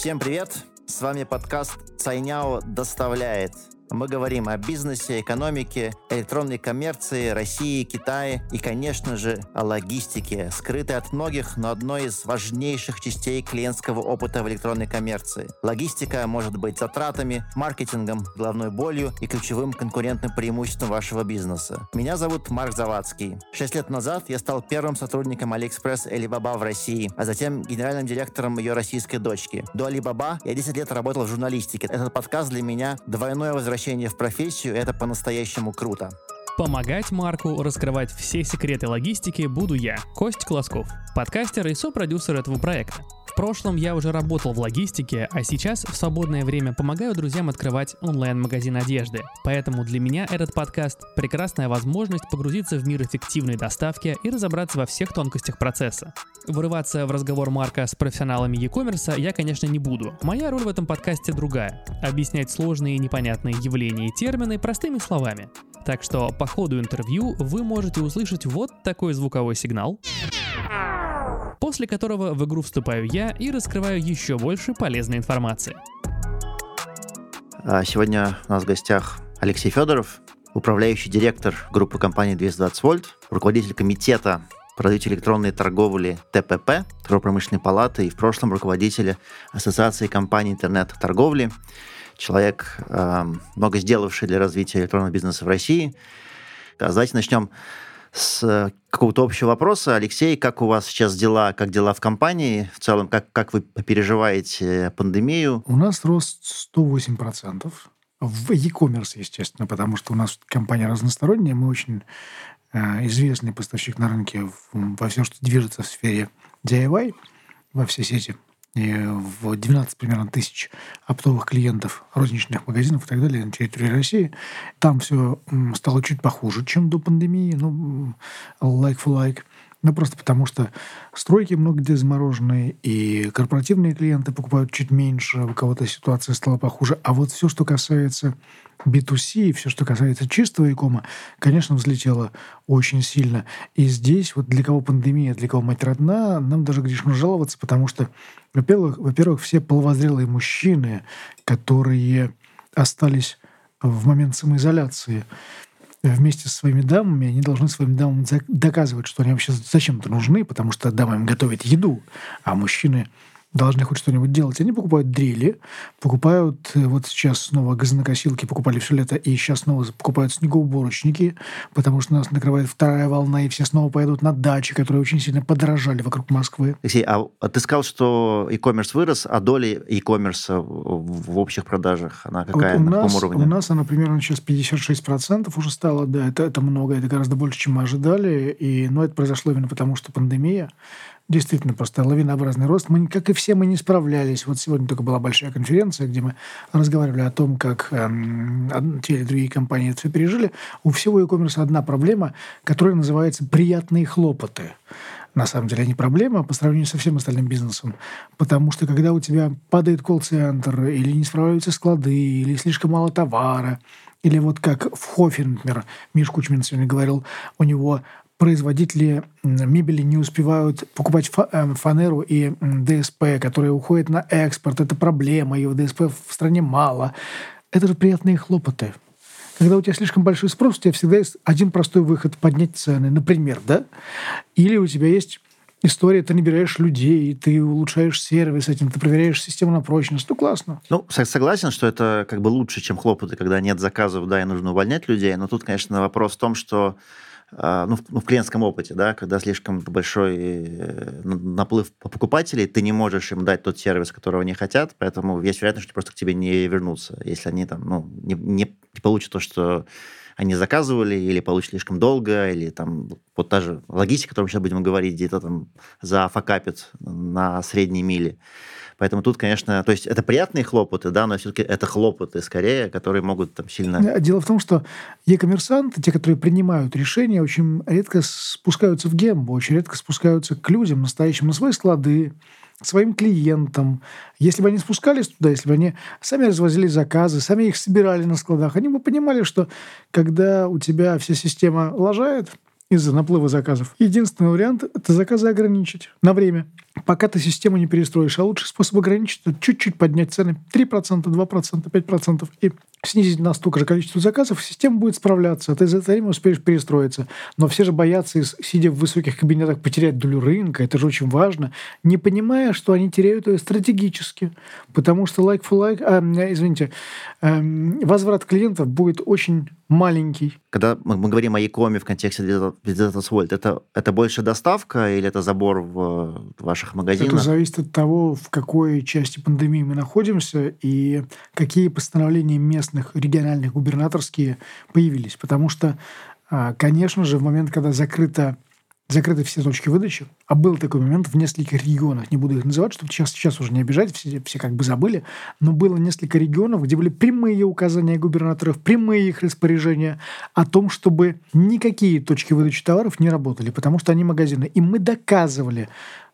Всем привет! С вами подкаст «Цайняо доставляет». Мы говорим о бизнесе, экономике, электронной коммерции, России, Китае и, конечно же, о логистике, скрытой от многих, но одной из важнейших частей клиентского опыта в электронной коммерции. Логистика может быть затратами, маркетингом, головной болью и ключевым конкурентным преимуществом вашего бизнеса. Меня зовут Марк Завадский. Шесть лет назад я стал первым сотрудником AliExpress Alibaba в России, а затем генеральным директором ее российской дочки. До Alibaba я 10 лет работал в журналистике. Этот подкаст для меня двойное возвращение возвращение в профессию — это по-настоящему круто. Помогать Марку раскрывать все секреты логистики буду я, Кость Колосков, подкастер и сопродюсер этого проекта. Прошлом я уже работал в логистике, а сейчас в свободное время помогаю друзьям открывать онлайн-магазин одежды. Поэтому для меня этот подкаст – прекрасная возможность погрузиться в мир эффективной доставки и разобраться во всех тонкостях процесса. Вырываться в разговор Марка с профессионалами e-commerce я, конечно, не буду. Моя роль в этом подкасте другая – объяснять сложные и непонятные явления и термины простыми словами. Так что по ходу интервью вы можете услышать вот такой звуковой сигнал после которого в игру вступаю я и раскрываю еще больше полезной информации. А, сегодня у нас в гостях Алексей Федоров, управляющий директор группы компании 220 вольт, руководитель комитета по развитию электронной торговли ТПП, Торгово-промышленной палаты, и в прошлом руководитель Ассоциации компаний интернет-торговли, человек, э, много сделавший для развития электронного бизнеса в России. Да, давайте начнем с э, какого-то общего вопроса. Алексей, как у вас сейчас дела, как дела в компании? В целом, как, как вы переживаете пандемию? У нас рост 108%. В e-commerce, естественно, потому что у нас компания разносторонняя, мы очень э, известный поставщик на рынке во всем, что движется в сфере DIY, во все сети в 12 примерно тысяч оптовых клиентов розничных магазинов и так далее на территории России. Там все стало чуть похуже, чем до пандемии, ну, like for like. Ну, просто потому что стройки много где замороженные, и корпоративные клиенты покупают чуть меньше, у кого-то ситуация стала похуже. А вот все, что касается B2C, все, что касается чистого икома, конечно, взлетело очень сильно. И здесь вот для кого пандемия, для кого мать родна, нам даже грешно жаловаться, потому что, во-первых, во-первых все половозрелые мужчины, которые остались в момент самоизоляции, вместе со своими дамами, они должны своим дамам доказывать, что они вообще зачем-то нужны, потому что дама им еду, а мужчины должны хоть что-нибудь делать. Они покупают дрели, покупают, э, вот сейчас снова газонокосилки покупали все лето, и сейчас снова покупают снегоуборочники, потому что нас накрывает вторая волна, и все снова поедут на дачи, которые очень сильно подорожали вокруг Москвы. Алексей, а ты сказал, что e-commerce вырос, а доля e-commerce в общих продажах, она какая, вот у на нас, каком уровне? У нас она примерно сейчас 56% уже стала, да, это, это много, это гораздо больше, чем мы ожидали, и, но это произошло именно потому, что пандемия, Действительно, просто лавинообразный рост. Мы, как и все, мы не справлялись. Вот сегодня только была большая конференция, где мы разговаривали о том, как эм, те или другие компании это все пережили. У всего e-commerce одна проблема, которая называется «приятные хлопоты» на самом деле не проблема по сравнению со всем остальным бизнесом. Потому что когда у тебя падает колл-центр, или не справляются склады, или слишком мало товара, или вот как в Хофе, например, Миш Кучмин сегодня говорил, у него производители мебели не успевают покупать э, фанеру и ДСП, которые уходят на экспорт. Это проблема, и ДСП в стране мало. Это же приятные хлопоты. Когда у тебя слишком большой спрос, у тебя всегда есть один простой выход – поднять цены, например, да? Или у тебя есть история, ты набираешь людей, ты улучшаешь сервис этим, ты проверяешь систему на прочность. Ну, классно. Ну, согласен, что это как бы лучше, чем хлопоты, когда нет заказов, да, и нужно увольнять людей. Но тут, конечно, вопрос в том, что ну, в, ну, в клиентском опыте, да, когда слишком большой э, наплыв покупателей, ты не можешь им дать тот сервис, которого они хотят, поэтому есть вероятность, что просто к тебе не вернутся, если они там, ну, не, не получат то, что они заказывали, или получат слишком долго, или там вот та же логистика, о которой мы сейчас будем говорить, где-то там зафакапит на средней миле. Поэтому тут, конечно, то есть это приятные хлопоты, да, но все-таки это хлопоты скорее, которые могут там сильно... Э, дело в том, что e-коммерсанты, те, которые принимают решения, очень редко спускаются в гембу, очень редко спускаются к людям настоящим на свои склады, своим клиентам. Если бы они спускались туда, если бы они сами развозили заказы, сами их собирали на складах, они бы понимали, что когда у тебя вся система лажает, из-за наплыва заказов. Единственный вариант – это заказы ограничить на время пока ты систему не перестроишь. А лучший способ ограничить – это чуть-чуть поднять цены 3%, 2%, 5% и снизить на столько же количество заказов, система будет справляться. Ты за это время успеешь перестроиться. Но все же боятся, сидя в высоких кабинетах, потерять долю рынка. Это же очень важно. Не понимая, что они теряют ее стратегически. Потому что like for like, а, извините, эм, возврат клиентов будет очень маленький. Когда мы, мы говорим о Якоме в контексте 20 вольт, это, это больше доставка или это забор в ваших магазинах? Это зависит от того, в какой части пандемии мы находимся и какие постановления местных, региональных, губернаторские появились. Потому что, а, конечно же, в момент, когда закрыто закрыты все точки выдачи, а был такой момент в нескольких регионах, не буду их называть, чтобы сейчас, сейчас уже не обижать, все, все как бы забыли, но было несколько регионов, где были прямые указания губернаторов, прямые их распоряжения о том, чтобы никакие точки выдачи товаров не работали, потому что они магазины. И мы доказывали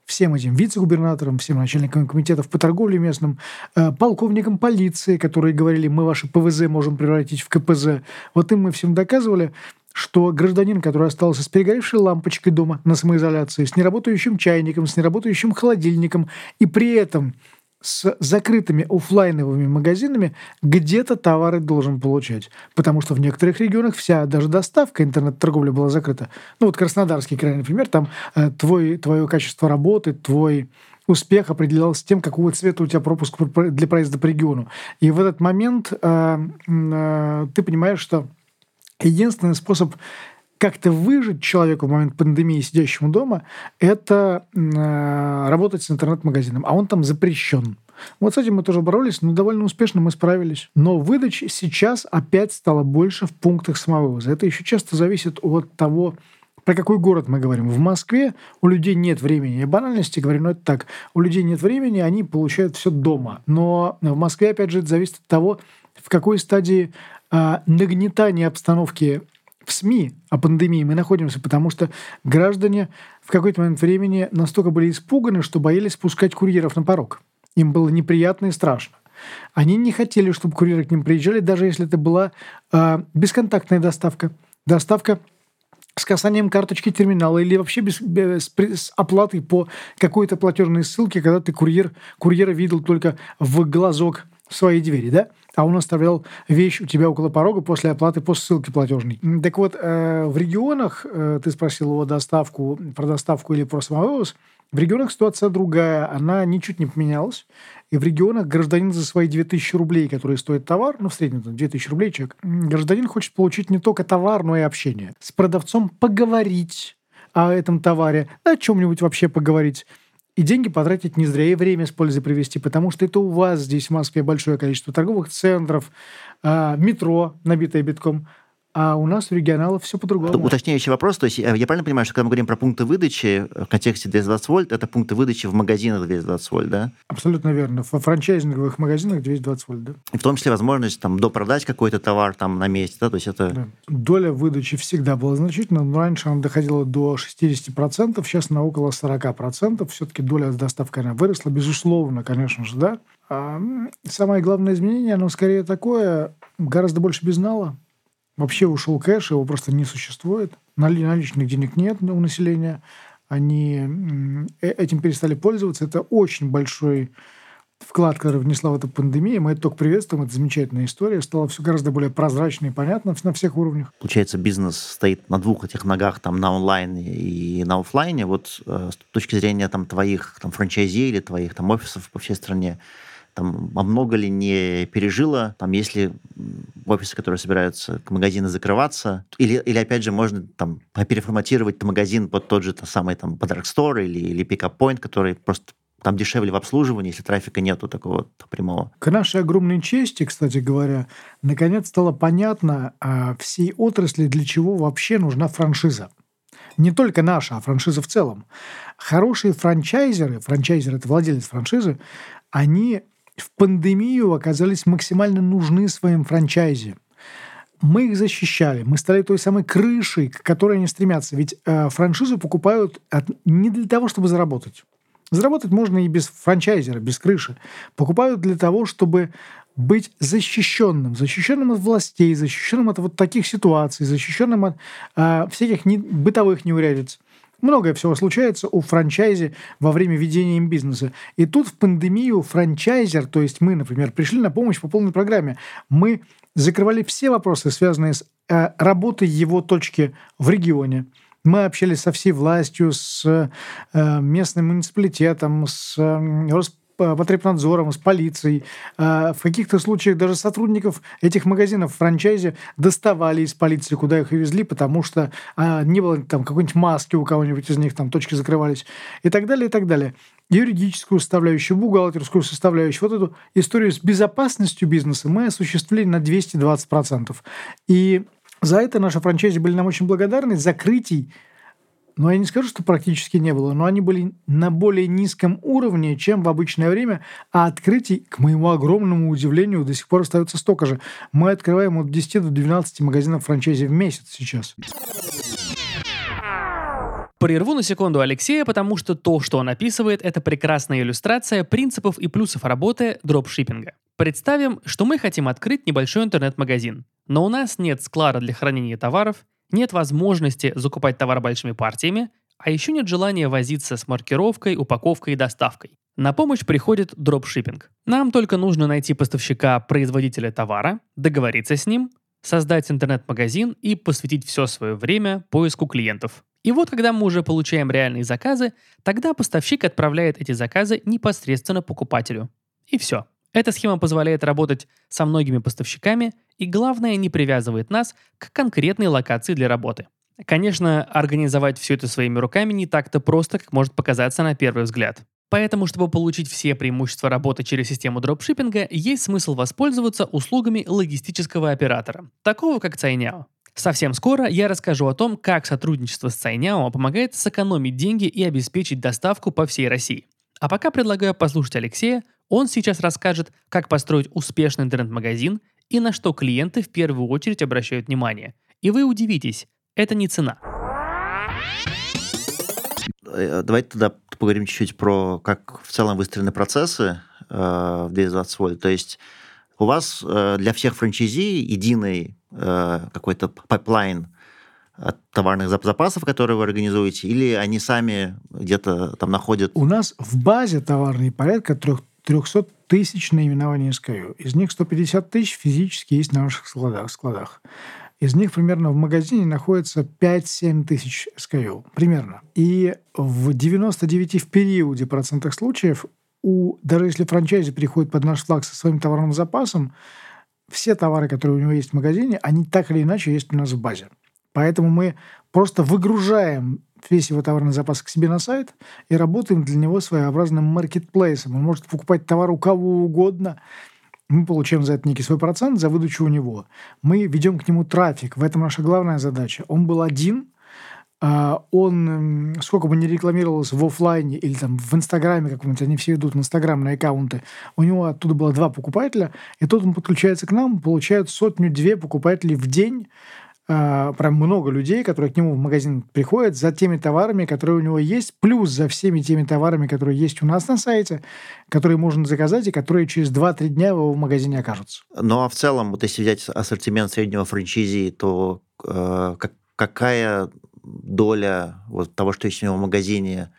всем этим вице-губернаторам, всем начальникам комитетов по торговле местным, э, полковникам полиции, которые говорили, мы ваши ПВЗ можем превратить в КПЗ. Вот им мы всем доказывали, что гражданин, который остался с перегоревшей лампочкой дома на самоизоляции, с неработающим чайником, с неработающим холодильником, и при этом с закрытыми офлайновыми магазинами где-то товары должен получать. Потому что в некоторых регионах вся даже доставка интернет-торговли была закрыта. Ну вот Краснодарский край, например, там э, твой, твое качество работы, твой успех определялся тем, какого цвета у тебя пропуск для проезда по региону. И в этот момент э, э, ты понимаешь, что Единственный способ как-то выжить человеку в момент пандемии, сидящему дома, это э, работать с интернет-магазином. А он там запрещен. Вот с этим мы тоже боролись, но довольно успешно мы справились. Но выдач сейчас опять стало больше в пунктах самовывоза. Это еще часто зависит от того, про какой город мы говорим. В Москве у людей нет времени. Я банальности говорю, но это так. У людей нет времени, они получают все дома. Но в Москве, опять же, это зависит от того, в какой стадии а, нагнетания обстановки в СМИ о пандемии мы находимся, потому что граждане в какой-то момент времени настолько были испуганы, что боялись спускать курьеров на порог. Им было неприятно и страшно. Они не хотели, чтобы курьеры к ним приезжали, даже если это была э, бесконтактная доставка. Доставка с касанием карточки терминала или вообще без, без, с оплатой по какой-то платежной ссылке, когда ты курьер, курьера видел только в глазок своей двери, да? А он оставлял вещь у тебя около порога после оплаты по ссылке платежной. Так вот, э, в регионах, э, ты спросил о доставку, про доставку или про самовывоз, в регионах ситуация другая, она ничуть не поменялась. И в регионах гражданин за свои 2000 рублей, которые стоит товар, ну, в среднем 2000 рублей человек, гражданин хочет получить не только товар, но и общение. С продавцом поговорить о этом товаре, о чем-нибудь вообще поговорить и деньги потратить не зря, и время с пользой привести, потому что это у вас здесь в Москве большое количество торговых центров, а, метро, набитое битком, а у нас у регионалов все по-другому. Уточняющий вопрос. То есть я правильно понимаю, что когда мы говорим про пункты выдачи в контексте 220 вольт, это пункты выдачи в магазинах 220 вольт, да? Абсолютно верно. В франчайзинговых магазинах 220 вольт, да. И в том числе возможность там допродать какой-то товар там на месте, да? То есть это... Да. Доля выдачи всегда была значительна, но раньше она доходила до 60%, сейчас на около 40%. Все-таки доля доставки она выросла, безусловно, конечно же, да. А самое главное изменение, оно скорее такое, гораздо больше безнала Вообще ушел кэш, его просто не существует. Наличных денег нет у населения. Они э, этим перестали пользоваться. Это очень большой вклад, который внесла в эту пандемию. Мы это только приветствуем. Это замечательная история. Стало все гораздо более прозрачно и понятно на всех уровнях. Получается, бизнес стоит на двух этих ногах, там, на онлайне и на офлайне. Вот э, с точки зрения там, твоих там, франчайзи или твоих там, офисов по всей стране, там, а много ли не пережило, там, если офисы, которые собираются к магазину закрываться, или, или опять же, можно там переформатировать магазин под тот же тот самый там под Store или, или Pickup Point, который просто там дешевле в обслуживании, если трафика нету такого прямого. К нашей огромной чести, кстати говоря, наконец стало понятно а, всей отрасли, для чего вообще нужна франшиза. Не только наша, а франшиза в целом. Хорошие франчайзеры, франчайзер – это владелец франшизы, они в пандемию оказались максимально нужны своим франчайзе. Мы их защищали, мы стали той самой крышей, к которой они стремятся. Ведь э, франшизу покупают от, не для того, чтобы заработать. Заработать можно и без франчайзера, без крыши. Покупают для того, чтобы быть защищенным, защищенным от властей, защищенным от вот таких ситуаций, защищенным от э, всяких не, бытовых неурядиц. Многое всего случается у франчайзи во время ведения им бизнеса. И тут в пандемию франчайзер, то есть мы, например, пришли на помощь по полной программе. Мы закрывали все вопросы, связанные с э, работой его точки в регионе. Мы общались со всей властью, с э, местным муниципалитетом, с э, Потребнадзором, с полицией. А, в каких-то случаях даже сотрудников этих магазинов в франчайзе доставали из полиции, куда их и везли, потому что а, не было там какой-нибудь маски у кого-нибудь из них, там точки закрывались и так далее, и так далее. Юридическую составляющую, бухгалтерскую составляющую, вот эту историю с безопасностью бизнеса мы осуществили на 220%. И за это наши франчайзи были нам очень благодарны. Закрытий но я не скажу, что практически не было, но они были на более низком уровне, чем в обычное время, а открытий, к моему огромному удивлению, до сих пор остается столько же. Мы открываем от 10 до 12 магазинов франчайзи в месяц сейчас. Прерву на секунду Алексея, потому что то, что он описывает, это прекрасная иллюстрация принципов и плюсов работы дропшиппинга. Представим, что мы хотим открыть небольшой интернет-магазин, но у нас нет склада для хранения товаров, нет возможности закупать товар большими партиями, а еще нет желания возиться с маркировкой, упаковкой и доставкой. На помощь приходит дропшиппинг. Нам только нужно найти поставщика-производителя товара, договориться с ним, создать интернет-магазин и посвятить все свое время поиску клиентов. И вот когда мы уже получаем реальные заказы, тогда поставщик отправляет эти заказы непосредственно покупателю. И все. Эта схема позволяет работать со многими поставщиками и, главное, не привязывает нас к конкретной локации для работы. Конечно, организовать все это своими руками не так-то просто, как может показаться на первый взгляд. Поэтому, чтобы получить все преимущества работы через систему дропшиппинга, есть смысл воспользоваться услугами логистического оператора, такого как Цайняо. Совсем скоро я расскажу о том, как сотрудничество с Цайняо помогает сэкономить деньги и обеспечить доставку по всей России. А пока предлагаю послушать Алексея, он сейчас расскажет, как построить успешный интернет-магазин и на что клиенты в первую очередь обращают внимание. И вы удивитесь, это не цена. Э, давайте тогда поговорим чуть-чуть про как в целом выстроены процессы э, в 220 вольт. То есть у вас э, для всех франчайзи единый э, какой-то pipeline от товарных запасов, которые вы организуете, или они сами где-то там находят? У нас в базе товарный порядка трех 300 тысяч наименований SKU. Из них 150 тысяч физически есть на наших складах. складах. Из них примерно в магазине находится 5-7 тысяч SKU. Примерно. И в 99 в периоде процентах случаев, у, даже если франчайзи приходит под наш флаг со своим товарным запасом, все товары, которые у него есть в магазине, они так или иначе есть у нас в базе. Поэтому мы просто выгружаем весь его товарный запас к себе на сайт и работаем для него своеобразным маркетплейсом. Он может покупать товар у кого угодно, мы получаем за это некий свой процент за выдачу у него. Мы ведем к нему трафик. В этом наша главная задача. Он был один, а, он, сколько бы ни рекламировался в офлайне или там в Инстаграме каком-нибудь, они все идут в инстаграмные аккаунты, у него оттуда было два покупателя, и тут он подключается к нам, получает сотню-две покупателей в день, э, прям много людей, которые к нему в магазин приходят за теми товарами, которые у него есть, плюс за всеми теми товарами, которые есть у нас на сайте, которые можно заказать и которые через 2-3 дня в его магазине окажутся. Ну а в целом, вот если взять ассортимент среднего франчайзи, то э, как, какая доля вот того, что есть у него в магазине,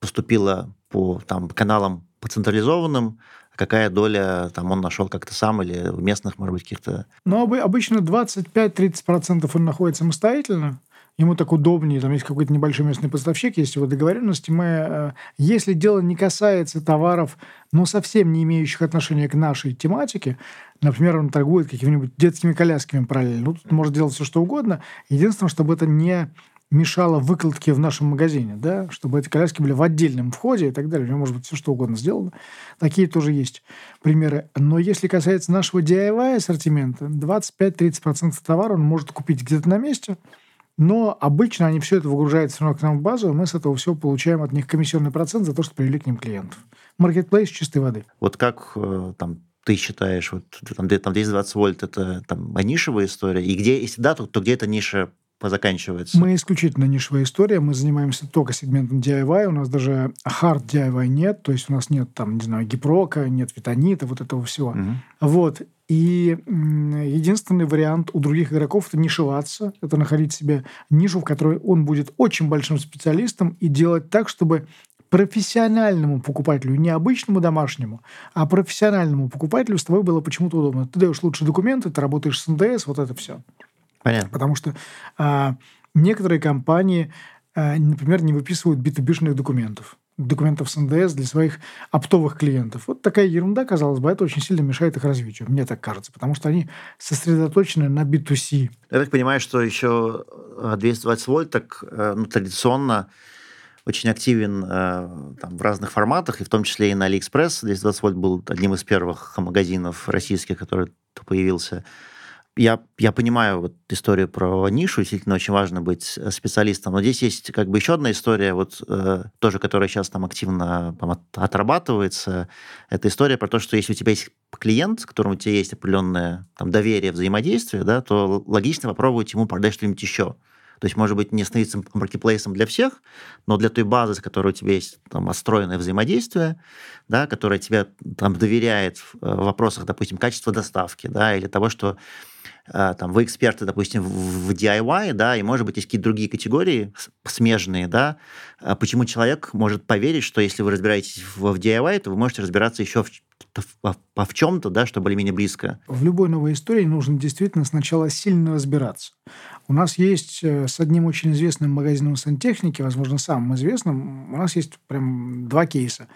поступила по там, каналам по централизованным, какая доля там он нашел как-то сам или в местных, может быть, каких-то... Ну, обычно 25-30% он находит самостоятельно, ему так удобнее, там есть какой-то небольшой местный поставщик, есть его договоренности. Мы, э, если дело не касается товаров, ну, совсем не имеющих отношения к нашей тематике, например, он торгует какими-нибудь детскими колясками параллельно, ну, тут может делать все, что угодно. Единственное, чтобы это не мешало выкладке в нашем магазине, да, чтобы эти коляски были в отдельном входе и так далее. У него может быть все что угодно сделано. Такие тоже есть примеры. Но если касается нашего DIY ассортимента, 25-30% товара он может купить где-то на месте, но обычно они все это выгружают все равно к нам в базу, и мы с этого все получаем от них комиссионный процент за то, что привели к ним клиентов. Маркетплейс чистой воды. Вот как э, там ты считаешь, вот там, там 220 вольт это там нишевая история, и где, если да, то, то где эта ниша заканчивается? Мы исключительно нишевая история. Мы занимаемся только сегментом DIY. У нас даже hard DIY нет. То есть у нас нет там, не знаю, гипрока, нет витанита, вот этого всего. Угу. Вот. И единственный вариант у других игроков – это нишеваться, это находить себе нишу, в которой он будет очень большим специалистом и делать так, чтобы профессиональному покупателю, не обычному домашнему, а профессиональному покупателю с тобой было почему-то удобно. Ты даешь лучшие документы, ты работаешь с НДС, вот это все. Понятно. Потому что а, некоторые компании, а, например, не выписывают B2B документов документов с НДС для своих оптовых клиентов. Вот такая ерунда, казалось бы, это очень сильно мешает их развитию, мне так кажется, потому что они сосредоточены на B2C. Я так понимаю, что еще 220 вольт так э, ну, традиционно очень активен там, в разных форматах, и в том числе и на AliExpress. 220 вольт был одним из первых магазинов российских, который появился я, я понимаю вот историю про нишу, действительно очень важно быть э, специалистом, но здесь есть как бы еще одна история, вот э, тоже, которая сейчас там активно там, от, отрабатывается. Это история про то, что если у тебя есть клиент, с которым у тебя есть определенное там, доверие, взаимодействие, да, то логично попробовать ему продать что-нибудь еще. То есть, может быть, не становиться маркетплейсом для всех, но для той базы, с которой у тебя есть там отстроенное взаимодействие, да, которая тебе там доверяет в э, вопросах, допустим, качества доставки, да, или того, что там, вы эксперты, допустим, в DIY, да, и, может быть, есть какие-то другие категории смежные, да, а почему человек может поверить, что если вы разбираетесь в, DIY, то вы можете разбираться еще в, в, в, в чем-то, да, что более-менее близко. В любой новой истории нужно действительно сначала сильно разбираться. У нас есть э, с одним очень известным магазином сантехники, возможно, самым известным, у нас есть прям два кейса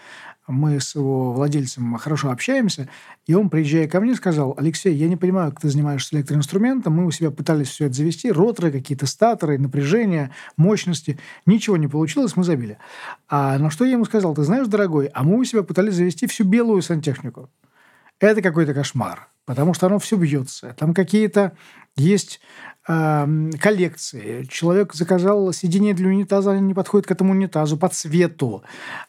мы с его владельцем хорошо общаемся, и он, приезжая ко мне, сказал, Алексей, я не понимаю, как ты занимаешься электроинструментом, мы у себя пытались все это завести, роторы, какие-то статоры, напряжения, мощности, ничего не получилось, мы забили. А на что я ему сказал, ты знаешь, дорогой, а мы у себя пытались завести всю белую сантехнику. Это какой-то кошмар, потому что оно все бьется. Там какие-то есть коллекции. Человек заказал сиденье для унитаза, оно не подходит к этому унитазу по цвету.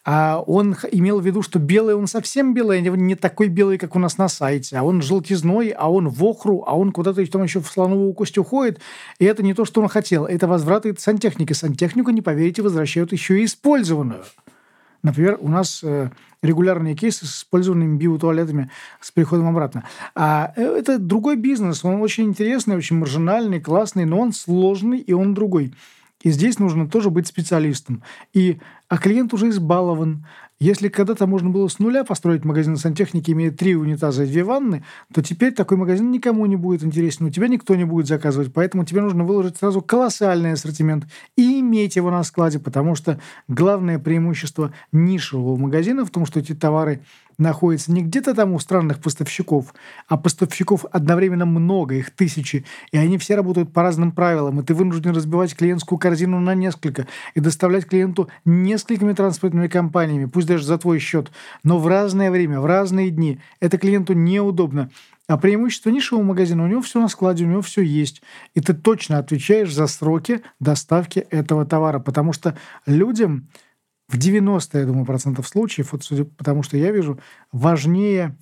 А он имел в виду, что белый, он совсем белый, а не такой белый, как у нас на сайте. А он желтизной, а он в охру, а он куда-то там еще в слоновую кость уходит. И это не то, что он хотел. Это возврат сантехники. Сантехнику, не поверите, возвращают еще и использованную. Например, у нас э, регулярные кейсы с использованными биотуалетами с переходом обратно. А э, это другой бизнес, он очень интересный, очень маржинальный, классный, но он сложный и он другой. И здесь нужно тоже быть специалистом. И, а клиент уже избалован. Если когда-то можно было с нуля построить магазин сантехники, имея три унитаза и две ванны, то теперь такой магазин никому не будет интересен, у тебя никто не будет заказывать, поэтому тебе нужно выложить сразу колоссальный ассортимент и иметь его на складе, потому что главное преимущество нишевого магазина в том, что эти товары находится не где-то там у странных поставщиков, а поставщиков одновременно много, их тысячи, и они все работают по разным правилам, и ты вынужден разбивать клиентскую корзину на несколько и доставлять клиенту несколькими транспортными компаниями, пусть даже за твой счет, но в разное время, в разные дни. Это клиенту неудобно. А преимущество нишевого магазина, у него все на складе, у него все есть. И ты точно отвечаешь за сроки доставки этого товара, потому что людям в 90, я думаю, процентов случаев, вот судя потому что я вижу, важнее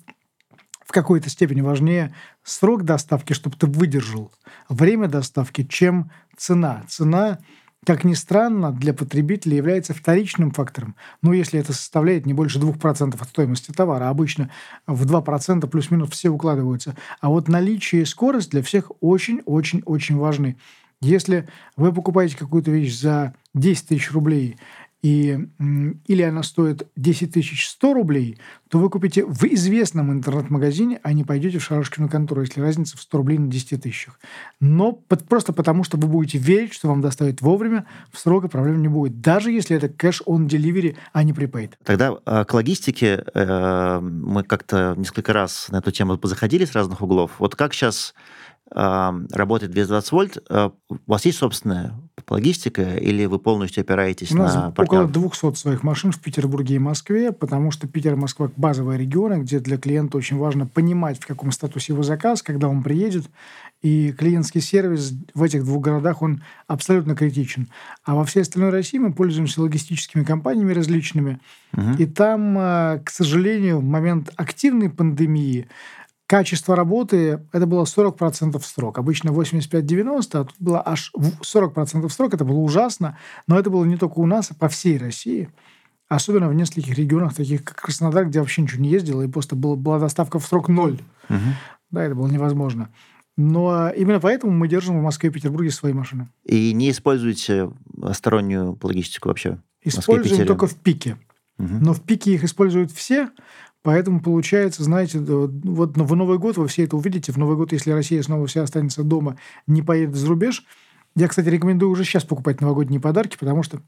в какой-то степени важнее срок доставки, чтобы ты выдержал время доставки, чем цена. Цена, как ни странно, для потребителя является вторичным фактором. Ну, если это составляет не больше 2% от стоимости товара. Обычно в 2% плюс-минус все укладываются. А вот наличие и скорость для всех очень-очень-очень важны. Если вы покупаете какую-то вещь за 10 тысяч рублей и, или она стоит 10 100 рублей, то вы купите в известном интернет-магазине, а не пойдете в Шарашкину контору, если разница в 100 рублей на 10 тысячах. Но под, просто потому, что вы будете верить, что вам доставят вовремя, в срок и проблем не будет. Даже если это кэш-он-деливери, а не припейд. Тогда э, к логистике э, мы как-то несколько раз на эту тему заходили с разных углов. Вот как сейчас работает без 20 вольт, э, у вас есть собственная логистика или вы полностью опираетесь у нас на партнеров? около 200 своих машин в Петербурге и Москве, потому что Питер и Москва – базовые регионы, где для клиента очень важно понимать, в каком статусе его заказ, когда он приедет, и клиентский сервис в этих двух городах, он абсолютно критичен. А во всей остальной России мы пользуемся логистическими компаниями различными. Угу. И там, э, к сожалению, в момент активной пандемии качество работы это было 40% срок. Обычно 85-90, а тут было аж 40% срок. Это было ужасно, но это было не только у нас, а по всей России. Особенно в нескольких регионах, таких как Краснодар, где вообще ничего не ездило, и просто была, была доставка в срок ноль. Угу. Да, это было невозможно. Но именно поэтому мы держим в Москве и Петербурге свои машины. И не используете стороннюю логистику вообще? Используем только в пике. Угу. Но в пике их используют все, Поэтому получается, знаете, вот в Новый год вы все это увидите. В Новый год, если Россия снова вся останется дома, не поедет за рубеж. Я, кстати, рекомендую уже сейчас покупать новогодние подарки, потому что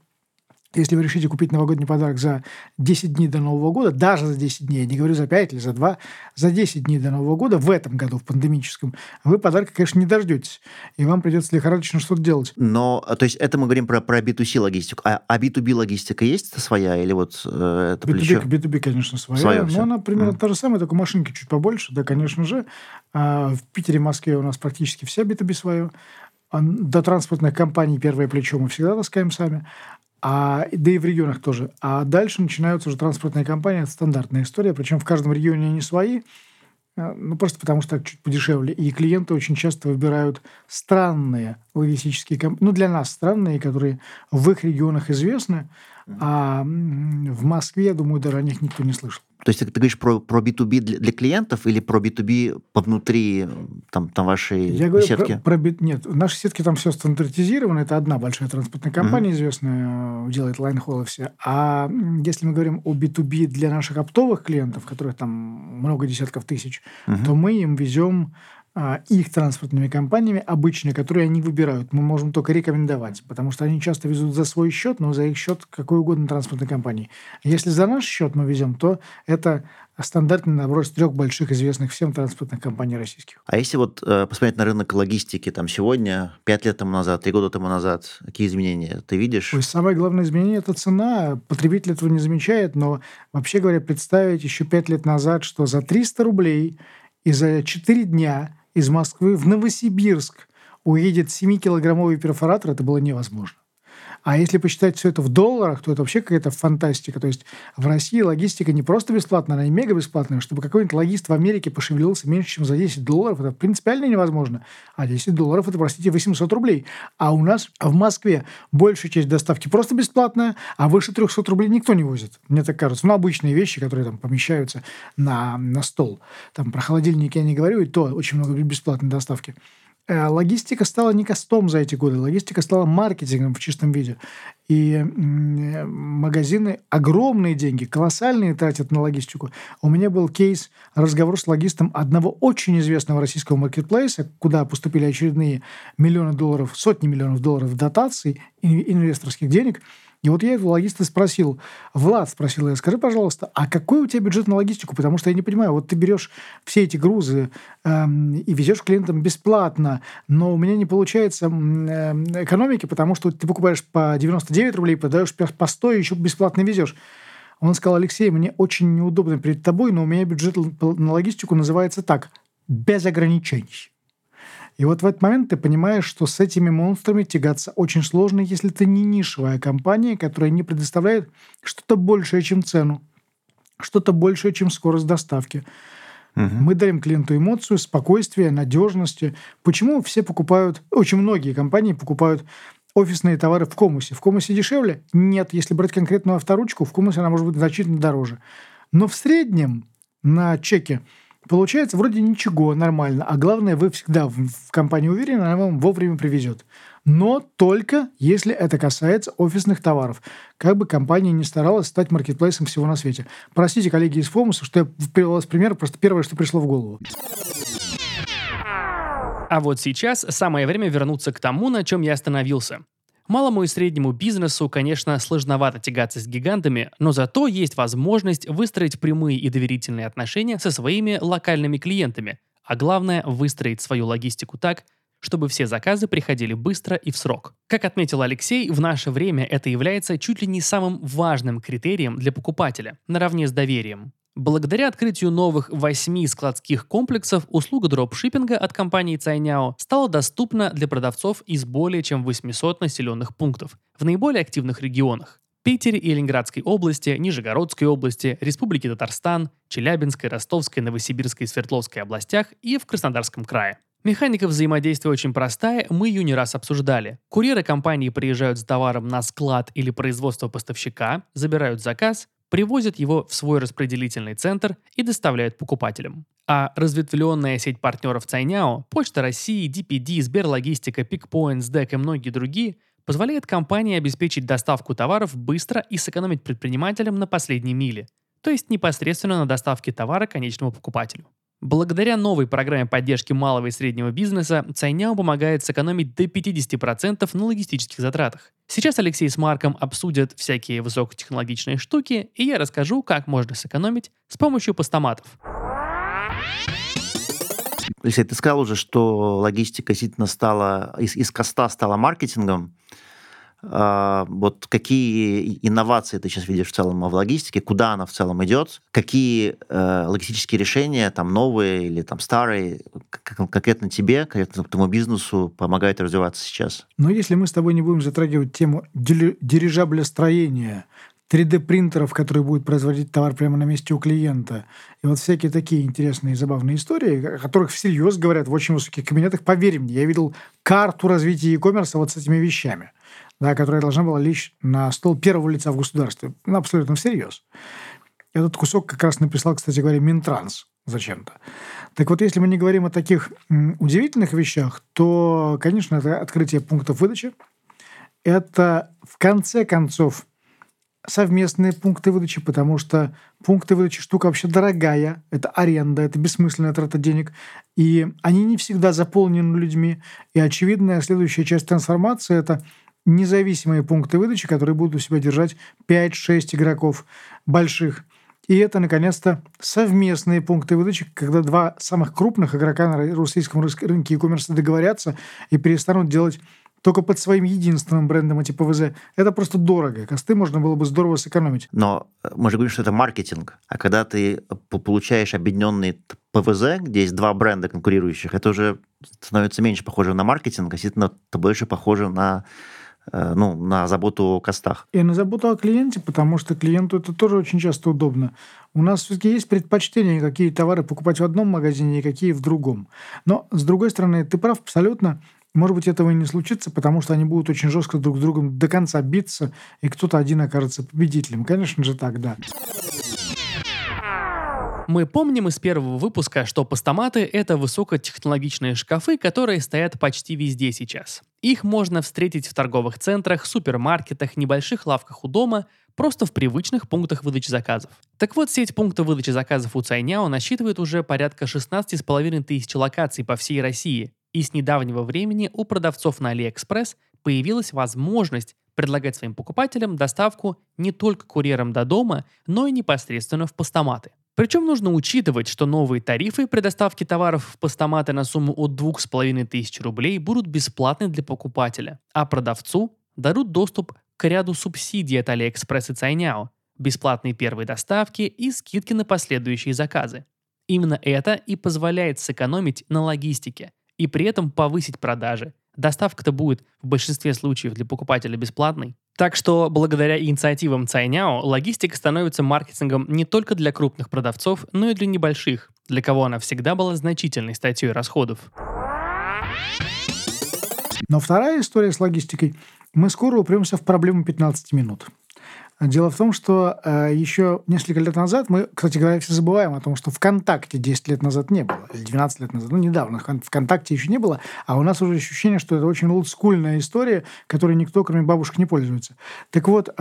если вы решите купить новогодний подарок за 10 дней до Нового года, даже за 10 дней, я не говорю за 5 или за 2, за 10 дней до Нового года, в этом году, в пандемическом, вы подарка, конечно, не дождетесь. И вам придется лихорадочно что-то делать. Но, то есть, это мы говорим про, про B2C логистику. А, а B2B логистика есть своя? Или вот э, это B2B, плечо? B2B, конечно, своя. своя но она примерно mm. та же самая, только машинки чуть побольше, да, конечно же. А в Питере, Москве у нас практически вся B2B свое. А до транспортных компаний первое плечо мы всегда таскаем сами а, да и в регионах тоже. А дальше начинаются уже транспортные компании, это стандартная история, причем в каждом регионе они свои, э, ну, просто потому что так чуть подешевле. И клиенты очень часто выбирают странные логистические компании, ну, для нас странные, которые в их регионах известны, а в Москве, я думаю, даже о них никто не слышал. То есть ты, ты говоришь про, про B2B для, для клиентов или про B2B внутри там, там вашей Я говорю сетки? Про, про, нет, в нашей сетке там все стандартизировано. Это одна большая транспортная компания, mm-hmm. известная, делает лайнхоллы все. А если мы говорим о B2B для наших оптовых клиентов, которых там много десятков тысяч, mm-hmm. то мы им везем их транспортными компаниями обычные, которые они выбирают. Мы можем только рекомендовать, потому что они часто везут за свой счет, но за их счет какой угодно транспортной компании. Если за наш счет мы везем, то это стандартный набор из трех больших известных всем транспортных компаний российских. А если вот э, посмотреть на рынок логистики там сегодня, пять лет тому назад, три года тому назад, какие изменения ты видишь? Ой, самое главное изменение – это цена. Потребитель этого не замечает, но вообще говоря, представить еще пять лет назад, что за 300 рублей и за 4 дня из Москвы в Новосибирск уедет 7-килограммовый перфоратор, это было невозможно. А если посчитать все это в долларах, то это вообще какая-то фантастика. То есть в России логистика не просто бесплатная, она и мега бесплатная. Чтобы какой-нибудь логист в Америке пошевелился меньше, чем за 10 долларов, это принципиально невозможно. А 10 долларов – это, простите, 800 рублей. А у нас в Москве большая часть доставки просто бесплатная, а выше 300 рублей никто не возит. Мне так кажется. Ну, обычные вещи, которые там помещаются на, на стол. Там про холодильник я не говорю, и то очень много бесплатной доставки. Э, логистика стала не костом за эти годы, логистика стала маркетингом в чистом виде. И магазины огромные деньги, колоссальные тратят на логистику. У меня был кейс, разговор с логистом одного очень известного российского маркетплейса, куда поступили очередные миллионы долларов, сотни миллионов долларов дотаций, инвесторских денег – и вот я этого логиста спросил, Влад спросил, я, скажи, пожалуйста, а какой у тебя бюджет на логистику? Потому что я не понимаю, вот ты берешь все эти грузы эм, и везешь клиентам бесплатно, но у меня не получается э, экономики, потому что ты покупаешь по 99 рублей, продаешь по 100 и еще бесплатно везешь. Он сказал, Алексей, мне очень неудобно перед тобой, но у меня бюджет на логистику называется так – без ограничений. И вот в этот момент ты понимаешь, что с этими монстрами тягаться очень сложно, если ты не нишевая компания, которая не предоставляет что-то большее, чем цену, что-то большее, чем скорость доставки. Угу. Мы даем клиенту эмоцию, спокойствие, надежности. Почему все покупают, очень многие компании покупают офисные товары в комусе? В комусе дешевле? Нет. Если брать конкретную авторучку, в комусе она может быть значительно дороже. Но в среднем на чеке Получается, вроде ничего, нормально. А главное, вы всегда в, компании уверены, она вам вовремя привезет. Но только если это касается офисных товаров. Как бы компания не старалась стать маркетплейсом всего на свете. Простите, коллеги из Фомуса, что я привел вас пример, просто первое, что пришло в голову. А вот сейчас самое время вернуться к тому, на чем я остановился. Малому и среднему бизнесу, конечно, сложновато тягаться с гигантами, но зато есть возможность выстроить прямые и доверительные отношения со своими локальными клиентами, а главное – выстроить свою логистику так, чтобы все заказы приходили быстро и в срок. Как отметил Алексей, в наше время это является чуть ли не самым важным критерием для покупателя, наравне с доверием. Благодаря открытию новых восьми складских комплексов услуга дропшиппинга от компании Цайняо стала доступна для продавцов из более чем 800 населенных пунктов в наиболее активных регионах. Питере и Ленинградской области, Нижегородской области, Республике Татарстан, Челябинской, Ростовской, Новосибирской и Свердловской областях и в Краснодарском крае. Механика взаимодействия очень простая, мы ее не раз обсуждали. Курьеры компании приезжают с товаром на склад или производство поставщика, забирают заказ, привозят его в свой распределительный центр и доставляют покупателям. А разветвленная сеть партнеров Цайняо, Почта России, DPD, Сберлогистика, Пикпоинт, СДЭК и многие другие позволяет компании обеспечить доставку товаров быстро и сэкономить предпринимателям на последней миле, то есть непосредственно на доставке товара конечному покупателю. Благодаря новой программе поддержки малого и среднего бизнеса, Цайняо помогает сэкономить до 50% на логистических затратах. Сейчас Алексей с Марком обсудят всякие высокотехнологичные штуки, и я расскажу, как можно сэкономить с помощью постаматов. Алексей, ты сказал уже, что логистика действительно стала, из, из коста стала маркетингом. А, вот какие инновации ты сейчас видишь в целом в логистике, куда она в целом идет, какие э, логистические решения, там новые или там старые, конкретно тебе, конкретно твоему бизнесу помогают развиваться сейчас? Но если мы с тобой не будем затрагивать тему дирижаблестроения, 3D-принтеров, которые будут производить товар прямо на месте у клиента. И вот всякие такие интересные и забавные истории, о которых всерьез говорят в очень высоких кабинетах. Поверь мне, я видел карту развития e-commerce вот с этими вещами да, которая должна была лечь на стол первого лица в государстве. Ну, абсолютно всерьез. Этот кусок как раз написал, кстати говоря, Минтранс зачем-то. Так вот, если мы не говорим о таких удивительных вещах, то, конечно, это открытие пунктов выдачи. Это, в конце концов, совместные пункты выдачи, потому что пункты выдачи штука вообще дорогая, это аренда, это бессмысленная трата денег, и они не всегда заполнены людьми. И очевидная следующая часть трансформации – это независимые пункты выдачи, которые будут у себя держать 5-6 игроков больших. И это, наконец-то, совместные пункты выдачи, когда два самых крупных игрока на российском рынке e-commerce договорятся и перестанут делать только под своим единственным брендом эти ПВЗ. Это просто дорого. Косты можно было бы здорово сэкономить. Но э, мы же говорим, что это маркетинг. А когда ты получаешь объединенный ПВЗ, где есть два бренда конкурирующих, это уже становится меньше похоже на маркетинг, а действительно больше похоже на Э, ну, на заботу о костах. И на заботу о клиенте, потому что клиенту это тоже очень часто удобно. У нас все-таки есть предпочтение, какие товары покупать в одном магазине и какие в другом. Но, с другой стороны, ты прав абсолютно. Может быть, этого и не случится, потому что они будут очень жестко друг с другом до конца биться, и кто-то один окажется победителем. Конечно же так, да. Мы помним из первого выпуска, что постаматы — это высокотехнологичные шкафы, которые стоят почти везде сейчас. Их можно встретить в торговых центрах, супермаркетах, небольших лавках у дома, просто в привычных пунктах выдачи заказов. Так вот, сеть пунктов выдачи заказов у Цайняо насчитывает уже порядка 16,5 тысяч локаций по всей России, и с недавнего времени у продавцов на AliExpress появилась возможность предлагать своим покупателям доставку не только курьером до дома, но и непосредственно в постаматы. Причем нужно учитывать, что новые тарифы при доставке товаров в постаматы на сумму от 2500 рублей будут бесплатны для покупателя, а продавцу дадут доступ к ряду субсидий от AliExpress и Цайняо, бесплатные первые доставки и скидки на последующие заказы. Именно это и позволяет сэкономить на логистике и при этом повысить продажи – Доставка-то будет в большинстве случаев для покупателя бесплатной. Так что благодаря инициативам Цайняо логистика становится маркетингом не только для крупных продавцов, но и для небольших, для кого она всегда была значительной статьей расходов. Но вторая история с логистикой. Мы скоро упремся в проблему 15 минут. Дело в том, что э, еще несколько лет назад мы, кстати говоря, все забываем о том, что ВКонтакте 10 лет назад не было, или 12 лет назад, ну, недавно ВКонтакте еще не было, а у нас уже ощущение, что это очень олдскульная история, которой никто, кроме бабушек, не пользуется. Так вот, э,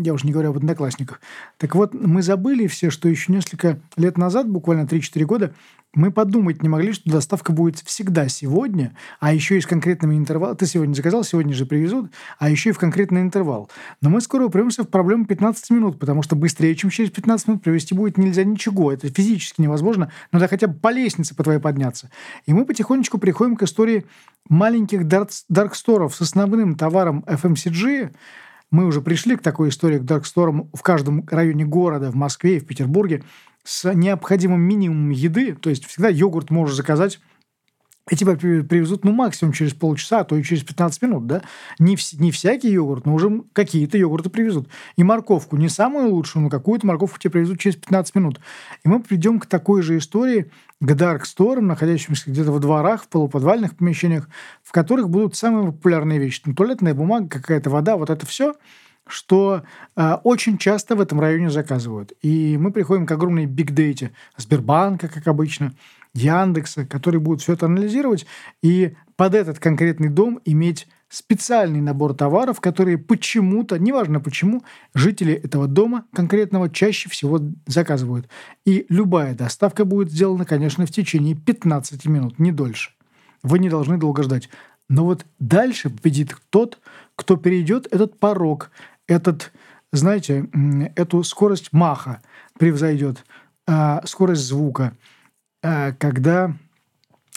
я уже не говорю об одноклассниках. Так вот, мы забыли все, что еще несколько лет назад, буквально 3-4 года, мы подумать не могли, что доставка будет всегда сегодня, а еще и с конкретными интервалами. Ты сегодня заказал, сегодня же привезут, а еще и в конкретный интервал. Но мы скоро упремся в проблему 15 минут, потому что быстрее, чем через 15 минут привезти будет нельзя ничего. Это физически невозможно. Надо хотя бы по лестнице по твоей подняться. И мы потихонечку приходим к истории маленьких дарксторов с основным товаром FMCG, мы уже пришли к такой истории, к дарксторам в каждом районе города, в Москве и в Петербурге, с необходимым минимумом еды, то есть всегда йогурт можешь заказать и тебя привезут, ну, максимум через полчаса, а то и через 15 минут, да? Не, вс- не всякий йогурт, но уже какие-то йогурты привезут. И морковку, не самую лучшую, но какую-то морковку тебе привезут через 15 минут. И мы придем к такой же истории, к Store, находящимся где-то в дворах, в полуподвальных помещениях, в которых будут самые популярные вещи. Там туалетная бумага, какая-то вода, вот это все – что э, очень часто в этом районе заказывают. И мы приходим к огромной бигдейте Сбербанка, как обычно, Яндекса, которые будут все это анализировать и под этот конкретный дом иметь специальный набор товаров, которые почему-то, неважно почему, жители этого дома конкретного чаще всего заказывают. И любая доставка будет сделана, конечно, в течение 15 минут, не дольше. Вы не должны долго ждать. Но вот дальше победит тот, кто перейдет этот порог, этот, знаете, эту скорость маха превзойдет, а, скорость звука, а, когда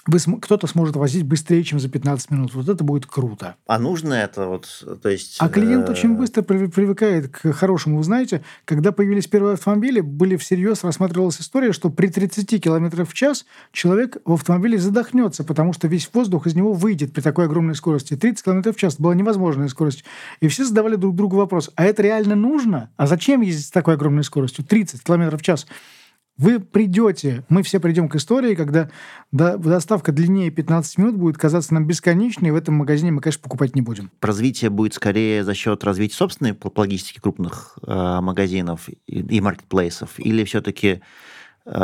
вы, кто-то сможет возить быстрее, чем за 15 минут. Вот это будет круто. А нужно это вот, то есть... А клиент э... очень быстро привыкает к хорошему. Вы знаете, когда появились первые автомобили, были всерьез рассматривалась история, что при 30 км в час человек в автомобиле задохнется, потому что весь воздух из него выйдет при такой огромной скорости. 30 км в час была невозможная скорость. И все задавали друг другу вопрос, а это реально нужно? А зачем ездить с такой огромной скоростью? 30 км в час. Вы придете, мы все придем к истории, когда доставка длиннее 15 минут будет казаться нам бесконечной, и в этом магазине мы, конечно, покупать не будем. Развитие будет скорее за счет развития собственной логистики крупных э, магазинов и, и маркетплейсов, или все-таки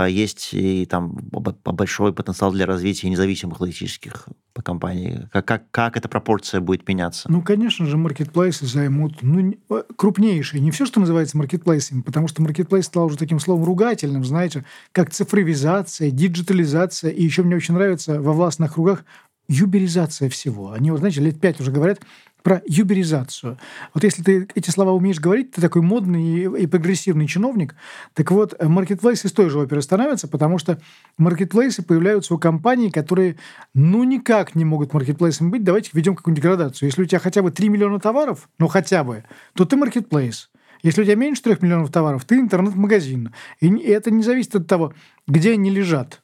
есть и там большой потенциал для развития независимых логистических компаний. Как, как, как эта пропорция будет меняться? Ну, конечно же, маркетплейсы займут ну, э, крупнейшие. Не все, что называется маркетплейсами, потому что маркетплейс стал уже таким словом ругательным, знаете, как цифровизация, диджитализация. И еще мне очень нравится во властных кругах юберизация всего. Они, вот, знаете, лет пять уже говорят, про юберизацию. Вот если ты эти слова умеешь говорить, ты такой модный и прогрессивный чиновник, так вот, маркетплейсы с той же оперы становятся, потому что маркетплейсы появляются у компаний, которые ну никак не могут маркетплейсами быть. Давайте введем какую-нибудь градацию. Если у тебя хотя бы 3 миллиона товаров, ну хотя бы, то ты маркетплейс. Если у тебя меньше 3 миллионов товаров, ты интернет-магазин. И это не зависит от того, где они лежат.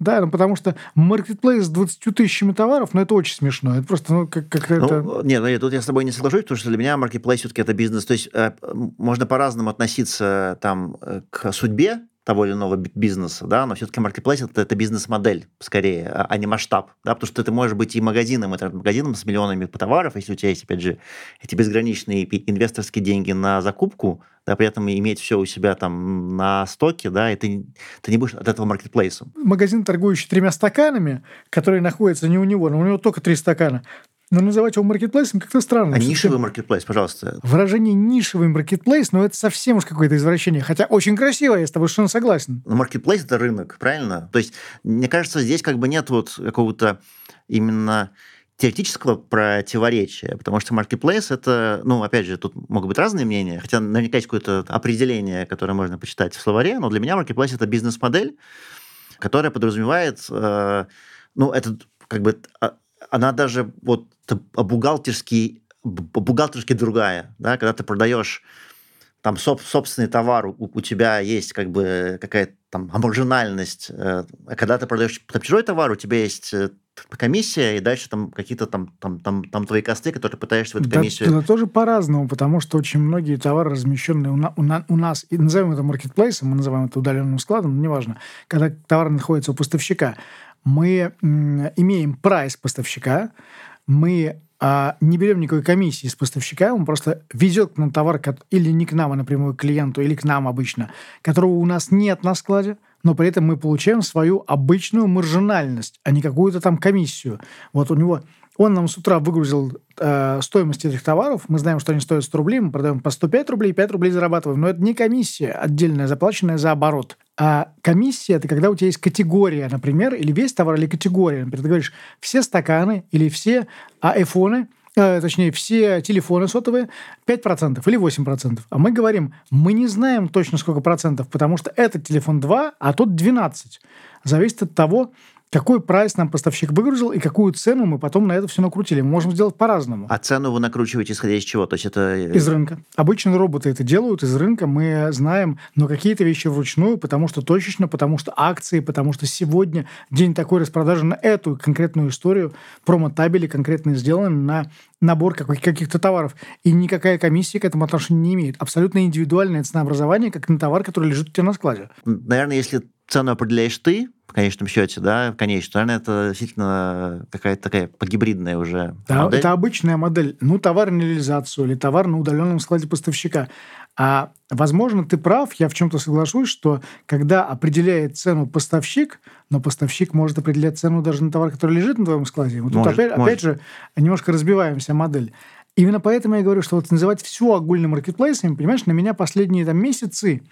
Да, ну потому что маркетплейс с 20 тысячами товаров, ну это очень смешно. Это просто, ну, как, как ну, это... Нет, ну, тут я с тобой не соглашусь, потому что для меня маркетплейс все-таки это бизнес. То есть э, можно по-разному относиться там э, к судьбе того или иного бизнеса, да, но все-таки маркетплейс это, это бизнес-модель скорее, а, а не масштаб, да, потому что ты можешь быть и магазином, интернет-магазином с миллионами товаров, если у тебя есть, опять же, эти безграничные инвесторские деньги на закупку, да, при этом иметь все у себя там на стоке, да, и ты, ты не будешь от этого маркетплейсом. Магазин, торгующий тремя стаканами, которые находятся не у него, но у него только три стакана, но называть его маркетплейсом как-то странно. А нишевый маркетплейс, пожалуйста. Выражение нишевый маркетплейс, но это совсем уж какое-то извращение. Хотя очень красиво, я с тобой совершенно согласен. Но маркетплейс – это рынок, правильно? То есть, мне кажется, здесь как бы нет вот какого-то именно теоретического противоречия, потому что marketplace это, ну, опять же, тут могут быть разные мнения, хотя наверняка есть какое-то определение, которое можно почитать в словаре, но для меня marketplace это бизнес-модель, которая подразумевает, э, ну, это как бы, а, она даже вот бухгалтерский, бухгалтерски другая, да, когда ты продаешь там соб, собственный товар, у, у тебя есть как бы какая-то там маржинальность, э, а когда ты продаешь там, чужой товар, у тебя есть э, комиссия, и дальше там какие-то там, там, там, там твои косты, которые пытаешься в эту комиссию... Да, это тоже по-разному, потому что очень многие товары размещенные у, на, у, на, у нас, и назовем это маркетплейсом, мы называем это удаленным складом, неважно, когда товар находится у поставщика, мы имеем прайс поставщика, мы а, не берем никакой комиссии с поставщика, он просто везет к нам товар или не к нам, а напрямую к клиенту, или к нам обычно, которого у нас нет на складе, но при этом мы получаем свою обычную маржинальность, а не какую-то там комиссию. Вот у него он нам с утра выгрузил э, стоимость этих товаров. Мы знаем, что они стоят 100 рублей, мы продаем по 105 рублей, 5 рублей зарабатываем. Но это не комиссия отдельная, заплаченная за оборот. А комиссия – это когда у тебя есть категория, например, или весь товар, или категория. Например, ты говоришь, все стаканы или все айфоны – э, точнее, все телефоны сотовые 5% или 8%. А мы говорим, мы не знаем точно сколько процентов, потому что этот телефон 2, а тот 12. Зависит от того, какой прайс нам поставщик выгрузил и какую цену мы потом на это все накрутили. Мы можем сделать по-разному. А цену вы накручиваете исходя из чего? То есть это... э, Из рынка. Обычно роботы это делают из рынка. Мы знаем, но какие-то вещи вручную, потому что точечно, потому что акции, потому что сегодня день такой распродажи на эту конкретную историю, промо-табели конкретно сделаны на набор каких- каких-то товаров. И никакая комиссия к этому отношения не имеет. Абсолютно индивидуальное ценообразование, как на товар, который лежит у тебя на складе. Наверное, если цену определяешь ты, в конечном счете, да, в конечном, наверное, это действительно какая-то такая погибридная уже Да, модель. это обычная модель. Ну, товар на реализацию или товар на удаленном складе поставщика. А, возможно, ты прав, я в чем-то соглашусь, что когда определяет цену поставщик, но поставщик может определять цену даже на товар, который лежит на твоем складе. Вот тут Может, опять, может. опять же немножко разбиваемся модель. Именно поэтому я говорю, что вот называть все огульным маркетплейсами, понимаешь, на меня последние там, месяцы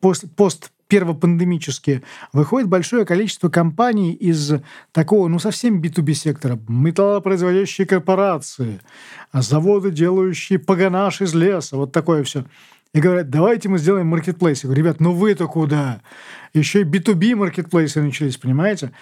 пост, пост первопандемические, выходит большое количество компаний из такого, ну, совсем B2B сектора. Металлопроизводящие корпорации, заводы, делающие паганаш из леса, вот такое все. И говорят, давайте мы сделаем маркетплейс. Я говорю, ребят, ну вы-то куда? Еще и B2B маркетплейсы начались, понимаете?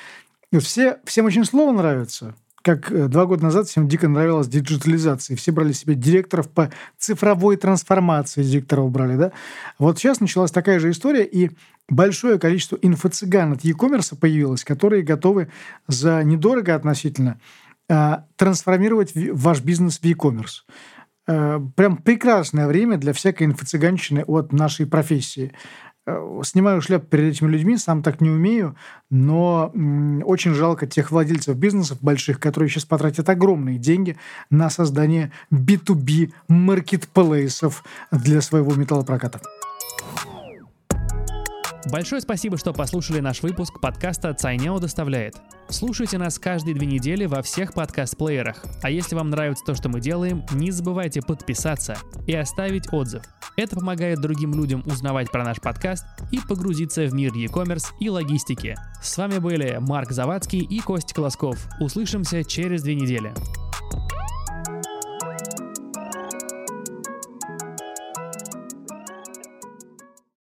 Все, всем очень слово нравится. Как э, два года назад всем дико нравилась диджитализация. Все брали себе директоров по цифровой трансформации, директоров брали, да? Вот сейчас началась такая же история, и большое количество инфо-цыган от e-commerce появилось, которые готовы за недорого относительно а, трансформировать ваш бизнес в e-commerce. Э, Прям прекрасное время для всякой инфо-цыганщины от нашей профессии. Э, Снимаю шляпу перед этими людьми, сам так не умею, но очень жалко тех владельцев бизнесов больших, которые сейчас потратят огромные деньги на создание B2B маркетплейсов для своего металлопроката. Большое спасибо, что послушали наш выпуск подкаста «Цайняо доставляет». Слушайте нас каждые две недели во всех подкаст-плеерах. А если вам нравится то, что мы делаем, не забывайте подписаться и оставить отзыв. Это помогает другим людям узнавать про наш подкаст и погрузиться в мир e-commerce и логистики. С вами были Марк Завадский и Костя Колосков. Услышимся через две недели.